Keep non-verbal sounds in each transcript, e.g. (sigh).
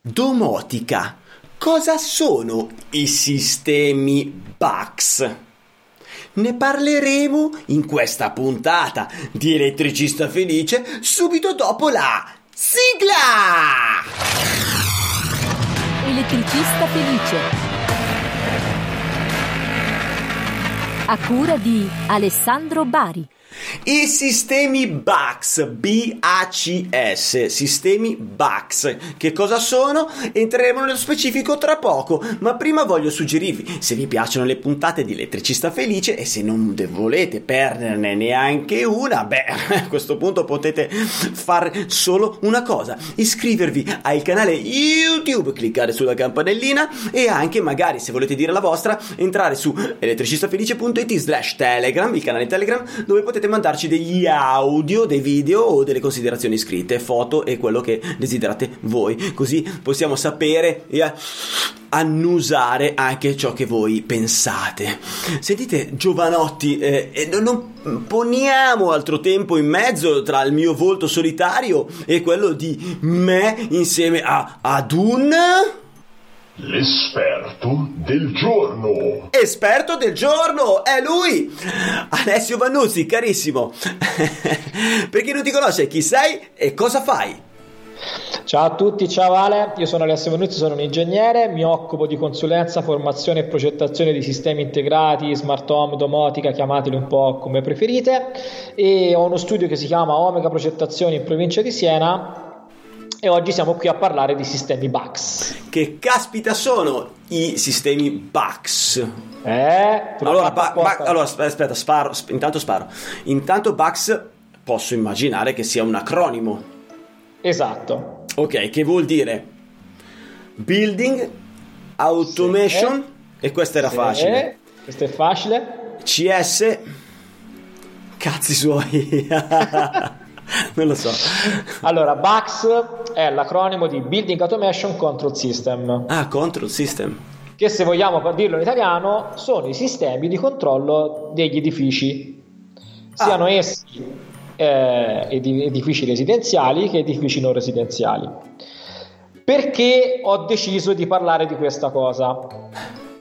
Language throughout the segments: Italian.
Domotica. Cosa sono i sistemi BAX? Ne parleremo in questa puntata di Elettricista Felice subito dopo la sigla! Elettricista Felice. A cura di Alessandro Bari. I sistemi BACS, B-A-C-S, sistemi BACS, che cosa sono? Entreremo nello specifico tra poco, ma prima voglio suggerirvi, se vi piacciono le puntate di Elettricista Felice e se non volete perderne neanche una, beh, (laughs) a questo punto potete fare solo una cosa, iscrivervi al canale YouTube, cliccare sulla campanellina e anche magari, se volete dire la vostra, entrare su elettricistafelice.it slash telegram, il canale Telegram, dove potete mandarci degli audio, dei video o delle considerazioni scritte, foto e quello che desiderate voi, così possiamo sapere e annusare anche ciò che voi pensate. Sentite, giovanotti, eh, non poniamo altro tempo in mezzo tra il mio volto solitario e quello di me insieme a ad un L'esperto del giorno. Esperto del giorno, è lui! Alessio Vannuzzi, carissimo. (laughs) per chi non ti conosce, chi sei e cosa fai? Ciao a tutti, ciao Ale, io sono Alessio Vannuzzi, sono un ingegnere, mi occupo di consulenza, formazione e progettazione di sistemi integrati, smart home, domotica, chiamateli un po' come preferite e ho uno studio che si chiama Omega Progettazioni in provincia di Siena e oggi siamo qui a parlare di sistemi BAX. Che caspita sono i sistemi BAX? Eh, allora, ba- ba- allora, aspetta, sparo, sp- intanto sparo. Intanto BAX posso immaginare che sia un acronimo. Esatto. Ok, che vuol dire Building Automation sì. e questo era sì. facile. Questo è facile. CS Cazzi suoi. (laughs) (laughs) non lo so. Allora, BAX è l'acronimo di Building Automation Control System. Ah, Control System. Che se vogliamo dirlo in italiano sono i sistemi di controllo degli edifici, siano ah. essi eh, edifici residenziali che edifici non residenziali. Perché ho deciso di parlare di questa cosa?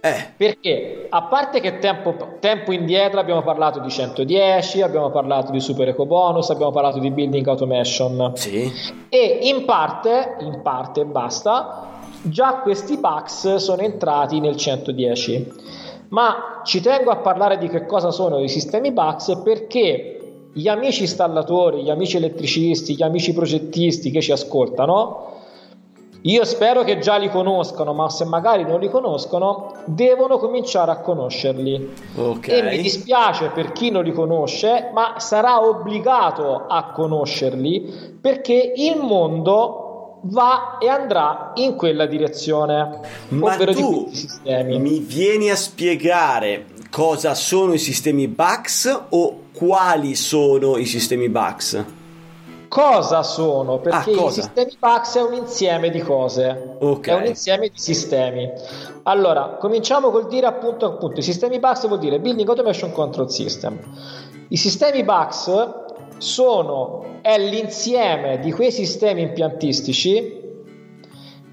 Eh. Perché a parte che tempo, tempo, indietro abbiamo parlato di 110, abbiamo parlato di super eco bonus, abbiamo parlato di building automation sì. e in parte, in parte basta, già questi packs sono entrati nel 110. Ma ci tengo a parlare di che cosa sono i sistemi BAX perché gli amici installatori, gli amici elettricisti, gli amici progettisti che ci ascoltano io spero che già li conoscano, ma se magari non li conoscono, devono cominciare a conoscerli. Okay. E mi dispiace per chi non li conosce, ma sarà obbligato a conoscerli perché il mondo va e andrà in quella direzione. Ma tu mi vieni a spiegare cosa sono i sistemi BAX o quali sono i sistemi BAX? Cosa sono perché ah, cosa? i sistemi PAX è un insieme di cose okay. è un insieme di sistemi allora cominciamo col dire appunto appunto i sistemi PAX vuol dire Building Automation Control System i sistemi PAX sono è l'insieme di quei sistemi impiantistici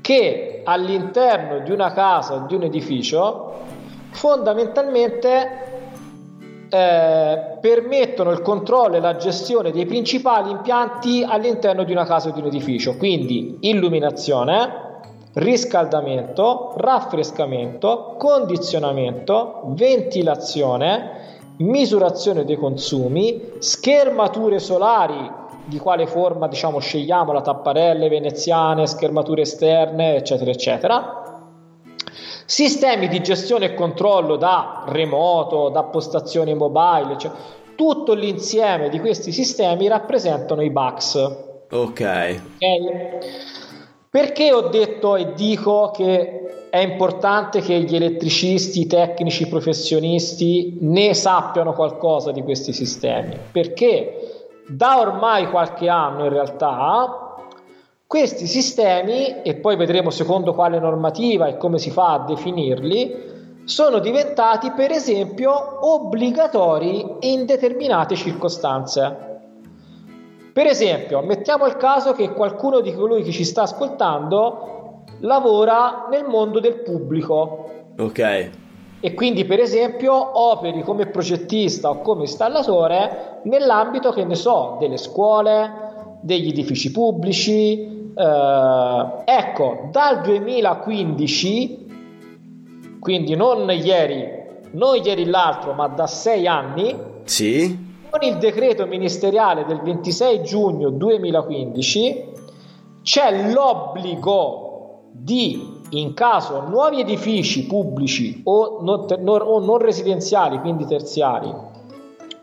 che all'interno di una casa o di un edificio fondamentalmente eh, permettono il controllo e la gestione dei principali impianti all'interno di una casa o di un edificio, quindi illuminazione, riscaldamento, raffrescamento, condizionamento, ventilazione, misurazione dei consumi, schermature solari di quale forma diciamo scegliamo la tapparelle veneziane, schermature esterne, eccetera, eccetera Sistemi di gestione e controllo da remoto, da postazioni mobile, cioè tutto l'insieme di questi sistemi rappresentano i BACS. Ok. okay? Perché ho detto e dico che è importante che gli elettricisti, i tecnici, i professionisti ne sappiano qualcosa di questi sistemi? Perché da ormai qualche anno in realtà questi sistemi, e poi vedremo secondo quale normativa e come si fa a definirli, sono diventati per esempio obbligatori in determinate circostanze. Per esempio, mettiamo il caso che qualcuno di colui che ci sta ascoltando lavora nel mondo del pubblico. Ok. E quindi, per esempio, operi come progettista o come installatore nell'ambito, che ne so, delle scuole, degli edifici pubblici. Eh, ecco, dal 2015, quindi non ieri, non ieri l'altro, ma da sei anni, Sì. con il decreto ministeriale del 26 giugno 2015 c'è l'obbligo di, in caso nuovi edifici pubblici o non- o non residenziali, quindi terziari,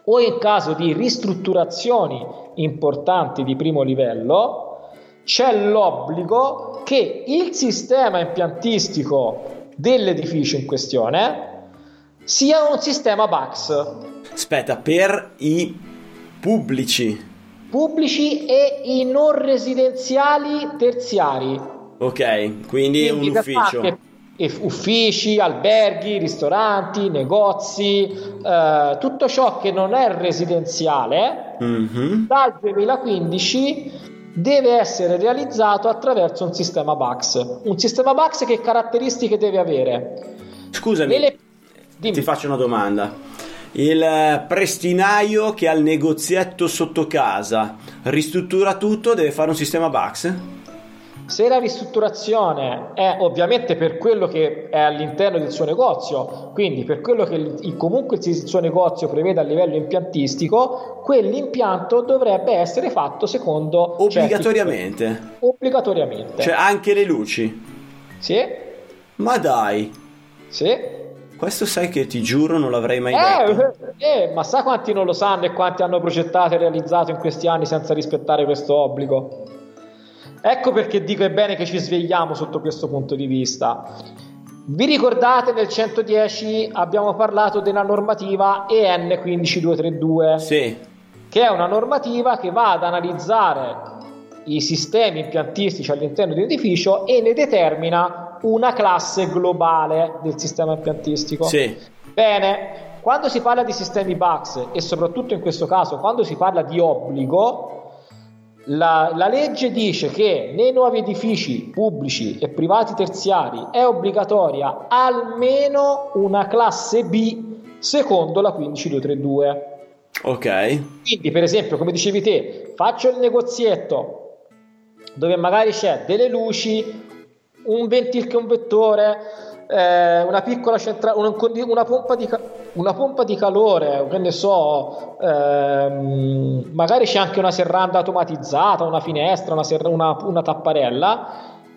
o in caso di ristrutturazioni importanti di primo livello, c'è l'obbligo che il sistema impiantistico dell'edificio in questione sia un sistema BAX Aspetta, per i pubblici. pubblici e i non residenziali terziari. Ok, quindi un Quindi da ufficio. parte- uffici, alberghi, ristoranti, negozi, eh, tutto ciò che non è residenziale Mhm. dal 2015 deve essere realizzato attraverso un sistema BAX. Un sistema BAX che caratteristiche deve avere? Scusami, Nelle- ti faccio una domanda. Il eh, prestinaio che ha il negozietto sotto casa ristruttura tutto, deve fare un sistema BAX? Se la ristrutturazione è ovviamente per quello che è all'interno del suo negozio, quindi per quello che il- comunque il suo negozio prevede a livello impiantistico, quell'impianto dovrebbe essere fatto secondo certi- Obbligatoriamente. obbligatoriamente. Cioè anche le luci. sì, Ma dai, sì. questo sai che ti giuro non l'avrei mai detto. Eh, eh, ma sa quanti non lo sanno e quanti hanno progettato e realizzato in questi anni senza rispettare questo obbligo? Ecco perché dico è bene che ci svegliamo sotto questo punto di vista. Vi ricordate nel 110 abbiamo parlato della normativa EN 15232? Sì, che è una normativa che va ad analizzare i sistemi impiantistici all'interno di un edificio e ne determina una classe globale del sistema impiantistico. sì. Bene, quando si parla di sistemi BAX e soprattutto in questo caso quando si parla di obbligo, la, la legge dice che nei nuovi edifici pubblici e privati terziari è obbligatoria almeno una classe B secondo la 15232. Ok. Quindi, per esempio, come dicevi te, faccio il negozietto dove magari c'è delle luci, un ventilconvettore, eh, una piccola centrale, una, una pompa di, ca- una pompa di calore, che ne so, ehm, magari c'è anche una serranda automatizzata, una finestra, una, serra- una- una tapparella.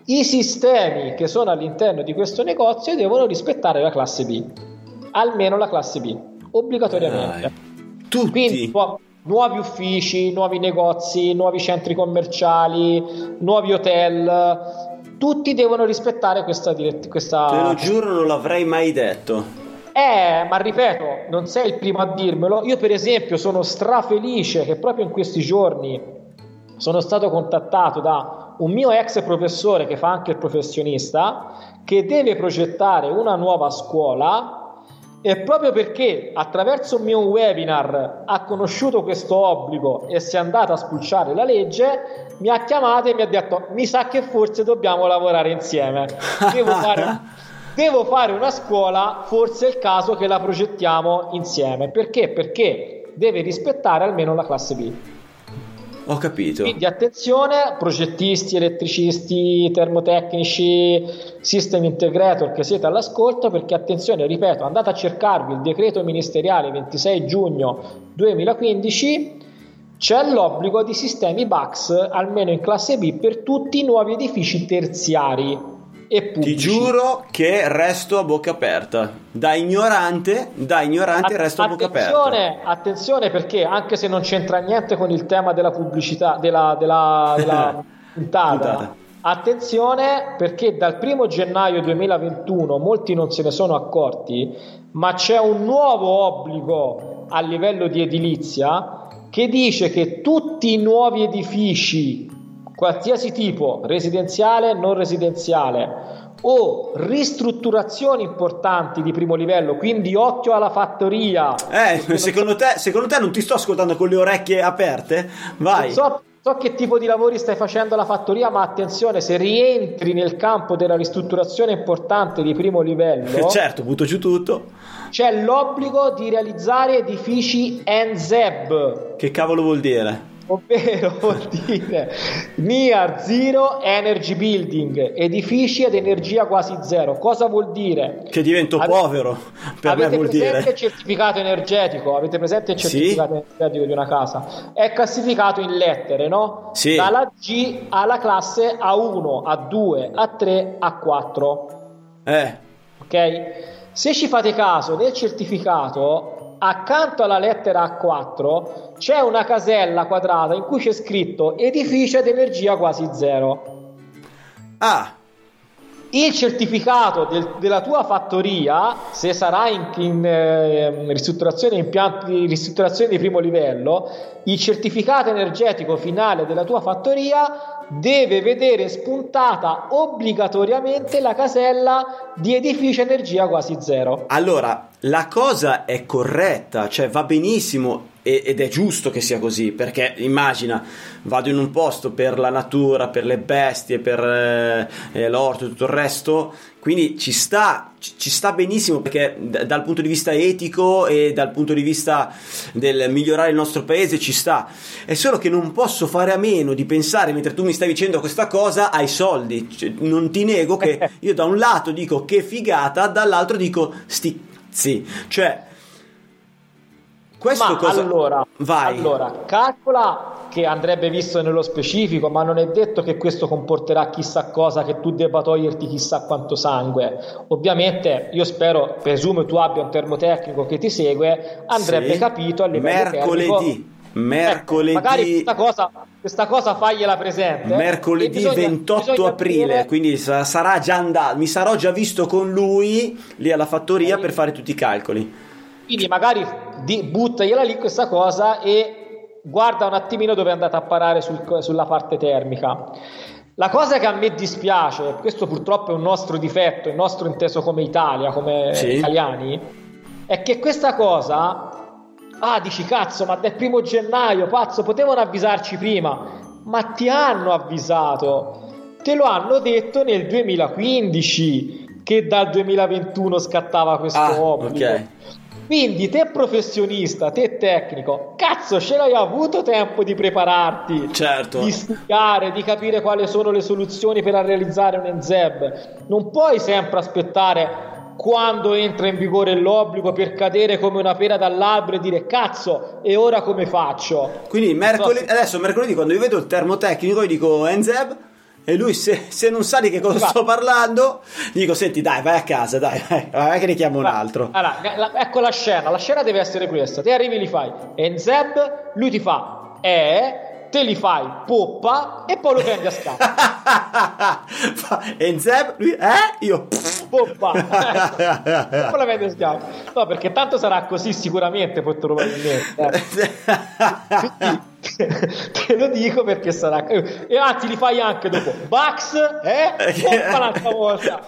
I sistemi che sono all'interno di questo negozio devono rispettare la classe B, almeno la classe B, obbligatoriamente. Dai. Tutti. Quindi nu- nuovi uffici, nuovi negozi, nuovi centri commerciali, nuovi hotel, tutti devono rispettare questa direttiva. Questa... Te lo giuro non l'avrei mai detto. Eh, ma ripeto, non sei il primo a dirmelo. Io, per esempio, sono strafelice che proprio in questi giorni sono stato contattato da un mio ex professore che fa anche il professionista, che deve progettare una nuova scuola e proprio perché attraverso un mio webinar ha conosciuto questo obbligo e si è andato a spulciare la legge, mi ha chiamato e mi ha detto mi sa che forse dobbiamo lavorare insieme. (laughs) Devo fare, devo fare una scuola, forse è il caso che la progettiamo insieme. Perché? Perché deve rispettare almeno la classe B. Ho capito. Quindi attenzione, progettisti, elettricisti, termotecnici, system integrator che siete all'ascolto, perché attenzione, ripeto, andate a cercarvi il decreto ministeriale 26 giugno 2015, c'è l'obbligo di sistemi BAX almeno in classe B per tutti i nuovi edifici terziari e pubblici. Ti giuro che resto a bocca aperta. Da ignorante, da ignorante resto a bocca aperta. Attenzione, attenzione perché anche se non c'entra niente con il tema della pubblicità, della, della, della (laughs) puntata, Puntata. attenzione perché dal 1 gennaio 2021 molti non se ne sono accorti, ma c'è un nuovo obbligo a livello di edilizia che dice che tutti i nuovi edifici, qualsiasi tipo, residenziale, non residenziale, o ristrutturazioni importanti di primo livello, quindi occhio alla fattoria. Eh, secondo te, secondo te non ti sto ascoltando con le orecchie aperte? Vai. So, so che tipo di lavori stai facendo alla fattoria, ma attenzione, se rientri nel campo della ristrutturazione importante di primo livello, (laughs) certo, butto giù tutto. c'è l'obbligo di realizzare edifici NZEB, Che cavolo vuol dire? Ovvero (laughs) vuol dire Near Zero Energy Building, edifici ad energia quasi zero. Cosa vuol dire? Che divento Ave- povero, per me Avete vuol presente dire. il certificato energetico? Avete presente il Sì. certificato energetico di una casa? È classificato in lettere, no? Sì. Dalla G alla classe A1, A2, A3, A4. Eh, Ok? Se ci fate caso, nel certificato, accanto alla lettera A4 c'è una casella quadrata in cui c'è scritto edificio ad energia quasi zero. ah, Il certificato del- della tua fattoria, se sarà in, in, eh, ristrutturazione impianti ristrutturazione di primo livello, il certificato energetico finale della tua fattoria deve vedere spuntata obbligatoriamente la casella di edificio energia quasi zero. allora la cosa è corretta, cioè va benissimo ed è giusto che sia così, perché immagina, vado in un posto per la natura, per le bestie, per eh, eh, l'orto e tutto il resto, quindi ci sta, ci sta benissimo perché d- dal punto di vista etico e dal punto di vista del migliorare il nostro paese ci sta. È solo che non posso fare a meno di pensare, mentre tu mi stai dicendo questa cosa, ai soldi. Cioè, non ti nego che (laughs) io da un lato dico che figata, dall'altro dico sti. Cioè, questo Ma cosa... allora, Vai. allora, calcola che andrebbe visto nello specifico, ma non è detto che questo comporterà chissà cosa, che tu debba toglierti chissà quanto sangue. Ovviamente, io spero, presumo tu abbia un termotecnico che ti segue, andrebbe Sì. capito a livello Mercoledì. termico. Mercoledì. Ecco, magari questa cosa, questa cosa fagliela presente. e Mercoledì bisogna- 28 bisogna aprile, vedere- quindi sa- sarà già andato, mi sarò già visto con lui lì alla fattoria Ok. per fare tutti i calcoli. Quindi magari di, buttagliela lì questa cosa e guarda un attimino dove è andata a parare sul- sulla parte termica. La cosa che a me dispiace, questo purtroppo è un nostro difetto, il nostro inteso come Italia, come Sì. italiani, è che questa cosa, ah dici cazzo, ma del primo gennaio, pazzo, potevano avvisarci prima, ma ti hanno avvisato, te lo hanno detto nel 2015 che dal 2021 scattava questo Ah, obbligo. ok. Quindi te professionista, te tecnico, cazzo ce l'hai avuto tempo di prepararti, Certo. di studiare, di capire quali sono le soluzioni per realizzare un NZEB. Non puoi sempre aspettare quando entra in vigore l'obbligo per cadere come una pera dall'albero e dire cazzo e ora come faccio? Quindi mercoledì, adesso mercoledì quando io vedo il termotecnico io dico Enzeb e lui se, se non sa di che cosa Va. sto parlando gli dico senti dai vai a casa dai vai, vai che ne chiamo un altro. Allora, la- ecco la scena, la scena deve essere questa. Te arrivi e li fai NZEB, lui ti fa eh, te li fai poppa e poi lo prendi a scappo. (laughs) Fa- Enzeb lui eh io Poppa. (laughs) e poi lo prendi a scappo. No, perché tanto sarà così sicuramente, poi probabilmente. eh. (laughs) Te lo dico perché sarà e anzi li fai anche dopo Bax eh poppa l'altra volta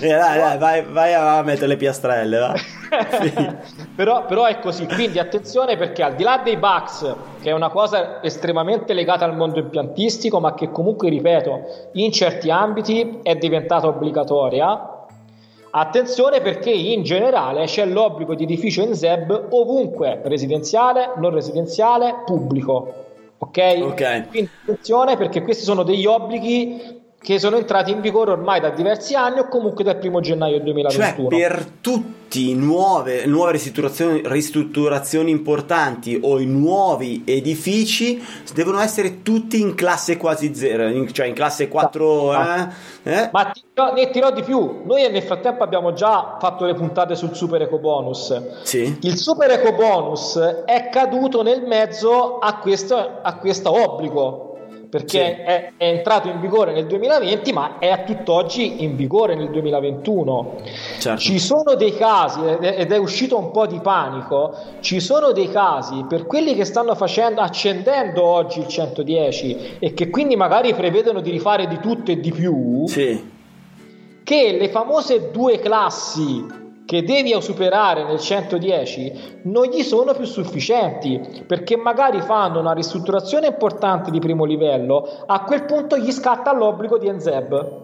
dai, dai, vai, vai a mettere le piastrelle va. (laughs) però, però è così, quindi attenzione perché al di là dei bugs, che è una cosa estremamente legata al mondo impiantistico, ma che comunque, ripeto, in certi ambiti è diventata obbligatoria, attenzione perché in generale c'è l'obbligo di edificio in ZEB ovunque, residenziale, non residenziale, pubblico. Ok? Ok. Quindi attenzione perché questi sono degli obblighi che sono entrati in vigore ormai da diversi anni o comunque dal primo gennaio Cioè, 2021. per tutti nuove, nuove ristrutturazioni, ristrutturazioni importanti o i nuovi edifici devono essere tutti in classe quasi zero, in- cioè in classe 4. Eh? Eh? Ma ti ne dirò di più, noi nel frattempo abbiamo già fatto le puntate sul super eco bonus. Sì. Il super eco bonus è caduto nel mezzo a questo, a questo obbligo perché Sì. è, è entrato in vigore nel 2020 ma è a tutt'oggi in vigore nel 2021 Certo. ci sono dei casi ed è- uscito un po' di panico ci sono dei casi per quelli che stanno facendo accendendo oggi il 110 e che quindi magari prevedono di rifare di tutto e di più Sì. che le famose due classi che devi superare nel 110 non gli sono più sufficienti perché magari fanno una ristrutturazione importante di primo livello, a quel punto gli scatta l'obbligo di NZEB.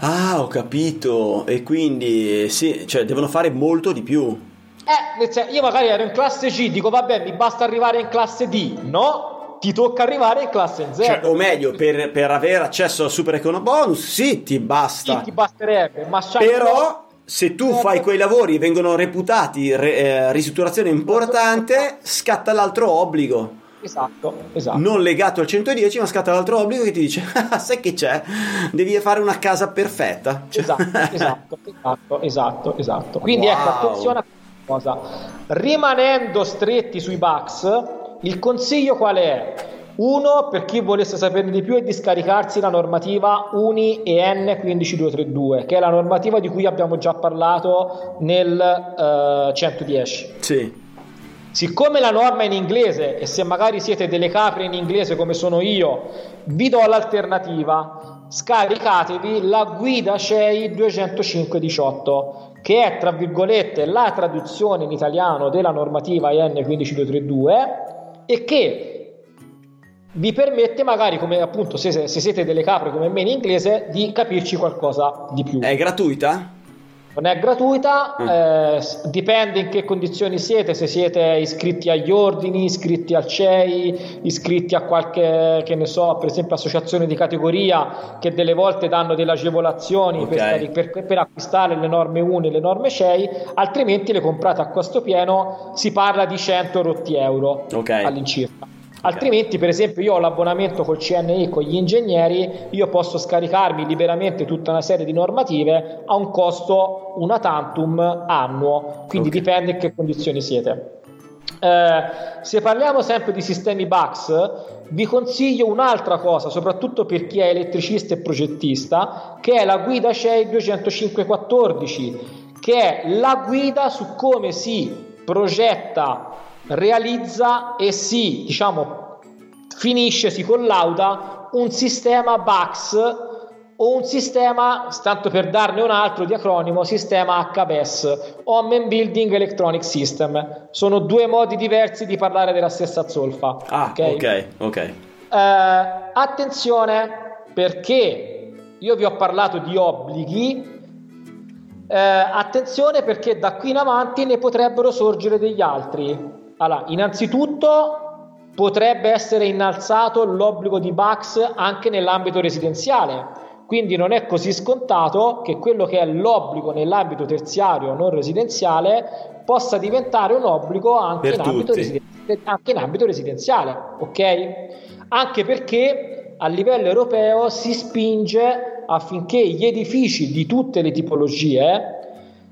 Ah, ho capito. E quindi sì, cioè devono fare molto di più. Eh, io magari ero in classe C, dico vabbè, mi basta arrivare in classe D. No, ti tocca arrivare in classe Z. Cioè, o meglio, per, per avere accesso al Super Econo Bonus, sì, ti basta. Sì, ti basterebbe, ma Però se tu fai quei lavori e vengono reputati re, eh, ristrutturazione importante, scatta l'altro obbligo. Esatto, esatto. Non legato al 110, ma scatta l'altro obbligo che ti dice: ah, Sai che c'è? Devi fare una casa perfetta. Cioè... Esatto, (laughs) esatto, esatto, esatto, esatto. Quindi ecco, wow. ecco, attenzione a cosa. Rimanendo stretti sui bugs, il consiglio qual è? Uno, per chi volesse saperne di più, è di scaricarsi la normativa UNI EN 15232, che è la normativa di cui abbiamo già parlato nel uh, 110. Sì. Siccome la norma è in inglese e se magari siete delle capre in inglese come sono io, vi do l'alternativa. Scaricatevi la guida CEI 20518 che è tra virgolette la traduzione in italiano della normativa IN 15232 e che vi permette magari come appunto se, se siete delle capre come me in inglese di capirci qualcosa di più. È gratuita? non è gratuita, mm. eh, dipende in che condizioni siete, se siete iscritti agli ordini, iscritti al CEI, iscritti a qualche, che ne so, per esempio associazione di categoria che delle volte danno delle agevolazioni okay. per, per, per, acquistare le norme UNI e le norme CEI, altrimenti le comprate a costo pieno, si parla di 100 rotti euro okay. all'incirca. Altrimenti, per esempio, io ho l'abbonamento col CNI con gli ingegneri, io posso scaricarmi liberamente tutta una serie di normative a un costo una tantum annuo, quindi okay. dipende in che condizioni siete. Eh, se parliamo sempre di sistemi BAX, vi consiglio un'altra cosa, soprattutto per chi è elettricista e progettista, che è la guida CEI 20514, che è la guida su come si progetta realizza e si, diciamo, finisce, si collauda un sistema BAX o un sistema, tanto per darne un altro di acronimo, sistema HBS, Home Building Electronic System. Sono due modi diversi di parlare della stessa zolfa. Ah, ok, ok. okay. Eh, attenzione perché io vi ho parlato di obblighi, eh, attenzione perché da qui in avanti ne potrebbero sorgere degli altri. Allora, innanzitutto potrebbe essere innalzato l'obbligo di BAX anche nell'ambito residenziale, quindi non è così scontato che quello che è l'obbligo nell'ambito terziario non residenziale possa diventare un obbligo anche, in ambito, residen- anche in ambito residenziale, ok? Anche perché a livello europeo si spinge affinché gli edifici di tutte le tipologie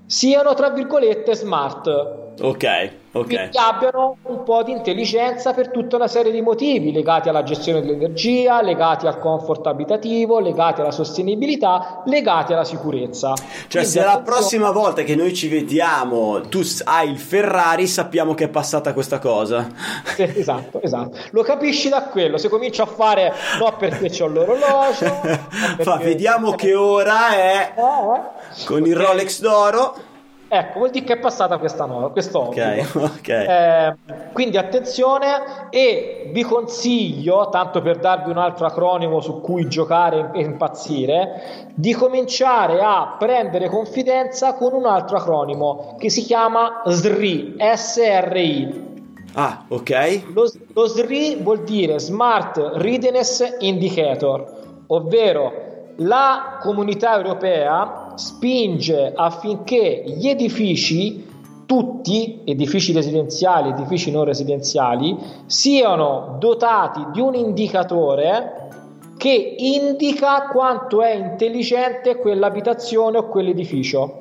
siano tra virgolette smart. Ok, ok. Quindi abbiano un po' di intelligenza per tutta una serie di motivi legati alla gestione dell'energia, legati al comfort abitativo, legati alla sostenibilità, legati alla sicurezza. Cioè, Quindi se la prossima volta che noi ci vediamo tu hai il Ferrari, sappiamo che è passata questa cosa. esatto, esatto. Lo capisci da quello. Se comincio a fare no perché c'ho l'orologio, (laughs) Fa, vediamo che ora è eh, eh. con il Rolex d'oro. Ecco, vuol dire che è passata questa nuova, questo okay, (laughs) okay. Eh, quindi attenzione e vi consiglio, tanto per darvi un altro acronimo su cui giocare e impazzire, di cominciare a prendere confidenza con un altro acronimo che si chiama SRI, SRI. Ah, ok. Lo, lo SRI vuol dire Smart Readiness Indicator, ovvero la comunità europea spinge affinché gli edifici, tutti edifici residenziali, edifici non residenziali, siano dotati di un indicatore che indica quanto è intelligente quell'abitazione o quell'edificio.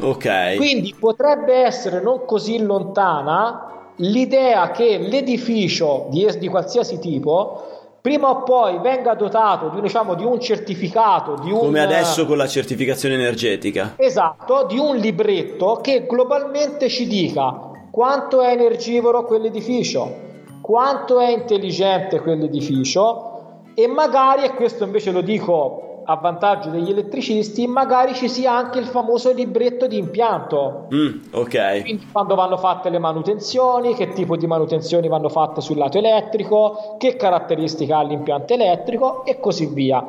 Ok. Quindi potrebbe essere non così lontana l'idea che l'edificio di, di qualsiasi tipo prima o poi venga dotato di, diciamo, di un certificato, di un, come adesso con la certificazione energetica. Esatto, di un libretto che globalmente ci dica quanto è energivoro quell'edificio, quanto è intelligente quell'edificio e magari, e questo invece lo dico a vantaggio degli elettricisti, magari ci sia anche il famoso libretto di impianto. Mm, ok. Quindi quando vanno fatte le manutenzioni, che tipo di manutenzioni vanno fatte sul lato elettrico, che caratteristica ha l'impianto elettrico e così via.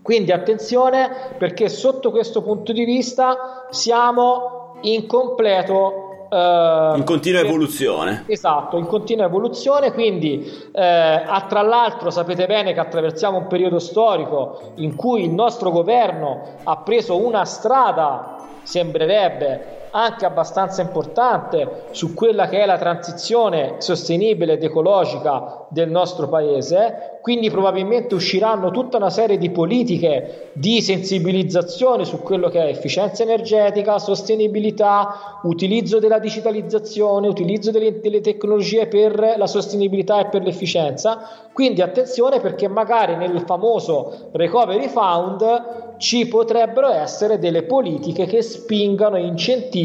Quindi attenzione perché sotto questo punto di vista siamo in completo in continua evoluzione. Esatto, in continua evoluzione, quindi eh, tra l'altro sapete bene che attraversiamo un periodo storico in cui il nostro governo ha preso una strada, sembrerebbe, anche abbastanza importante su quella che è la transizione sostenibile ed ecologica del nostro paese, quindi probabilmente usciranno tutta una serie di politiche di sensibilizzazione su quello che è efficienza energetica, sostenibilità, utilizzo della digitalizzazione, utilizzo delle, delle tecnologie per la sostenibilità e per l'efficienza. Quindi attenzione perché magari nel famoso Recovery Fund ci potrebbero essere delle politiche che spingano e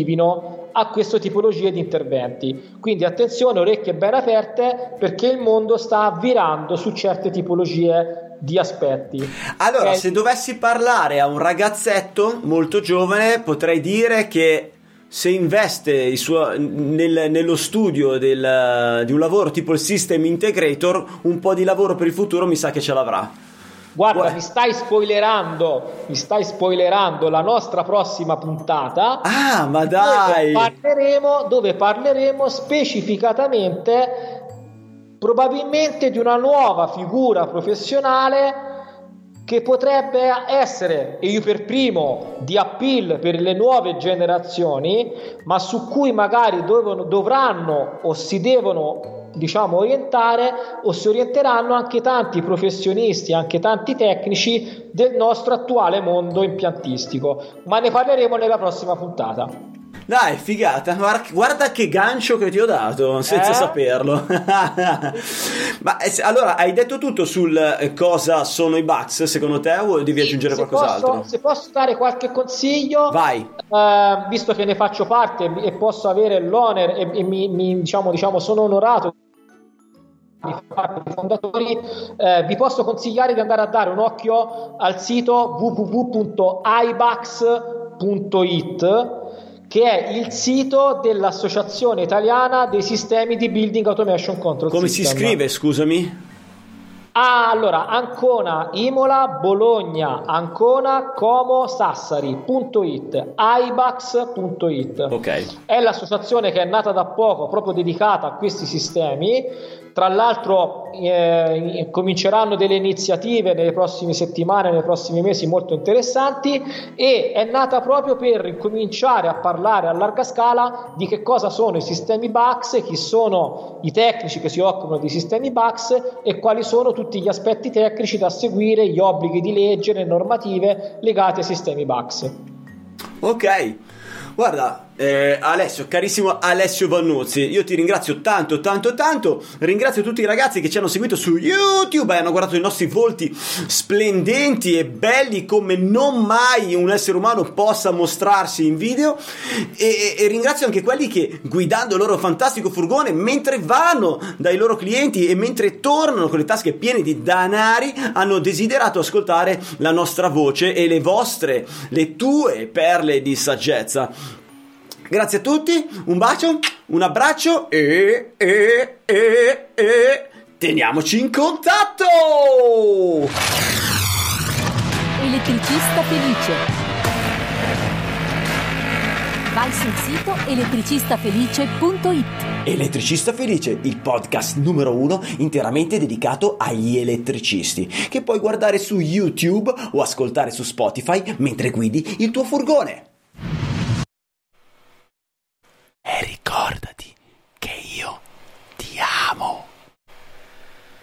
incentivino a questa tipologia di interventi. Quindi attenzione, orecchie ben aperte perché il mondo sta virando su certe tipologie di aspetti. Allora, eh, se dovessi parlare a un ragazzetto molto giovane, potrei dire che se investe suo, nel, nello studio del, di un lavoro tipo il System Integrator, un po' di lavoro per il futuro mi sa che ce l'avrà. Guarda, mi stai spoilerando, mi stai spoilerando la nostra prossima puntata. Ah, ma dai! Dove parleremo, dove parleremo specificatamente, probabilmente di una nuova figura professionale che potrebbe essere, e io per primo, di appeal per le nuove generazioni, ma su cui magari dovevano, dovranno o si devono diciamo orientare o si orienteranno anche tanti professionisti, anche tanti tecnici del nostro attuale mondo impiantistico, ma ne parleremo nella prossima puntata. Dai, figata, guarda che gancio che ti ho dato senza eh? saperlo. (laughs) Ma eh, allora, hai detto tutto sul eh, cosa sono i bugs secondo te o devi aggiungere se qualcos'altro? Posso, se posso dare qualche consiglio, vai. Eh, visto che ne faccio parte e posso avere l'onere e, e mi, mi, diciamo, diciamo, sono onorato di parte dei fondatori, eh, vi posso consigliare di andare a dare un occhio al sito www.ibax.it che è il sito dell'Associazione Italiana dei Sistemi di Building Automation Control Come System. si scrive, scusami? Ah, allora, Ancona, Imola, Bologna, Ancona, Como, Sassari.it, ibax.it. Ok. È l'associazione che è nata da poco, proprio dedicata a questi sistemi tra l'altro eh, cominceranno delle iniziative nelle prossime settimane, nei prossimi mesi molto interessanti e è nata proprio per cominciare a parlare a larga scala di che cosa sono i sistemi BAX, chi sono i tecnici che si occupano di sistemi BAX e quali sono tutti gli aspetti tecnici da seguire, gli obblighi di legge, le normative legate ai sistemi BAX. Ok, guarda, eh, Alessio, carissimo Alessio Vannuzzi, io ti ringrazio tanto, tanto, tanto. Ringrazio tutti i ragazzi che ci hanno seguito su YouTube e hanno guardato i nostri volti splendenti e belli come non mai un essere umano possa mostrarsi in video. E, e ringrazio anche quelli che guidando il loro fantastico furgone mentre vanno dai loro clienti e mentre tornano con le tasche piene di danari hanno desiderato ascoltare la nostra voce e le vostre, le tue perle di saggezza. Grazie a tutti, un bacio, un abbraccio e, e, e, e teniamoci in contatto! Elettricista felice. Vai sul sito elettricistafelice.it. Elettricista Felice, il podcast numero uno interamente dedicato agli elettricisti, che puoi guardare su YouTube o ascoltare su Spotify mentre guidi il tuo furgone. E ricordati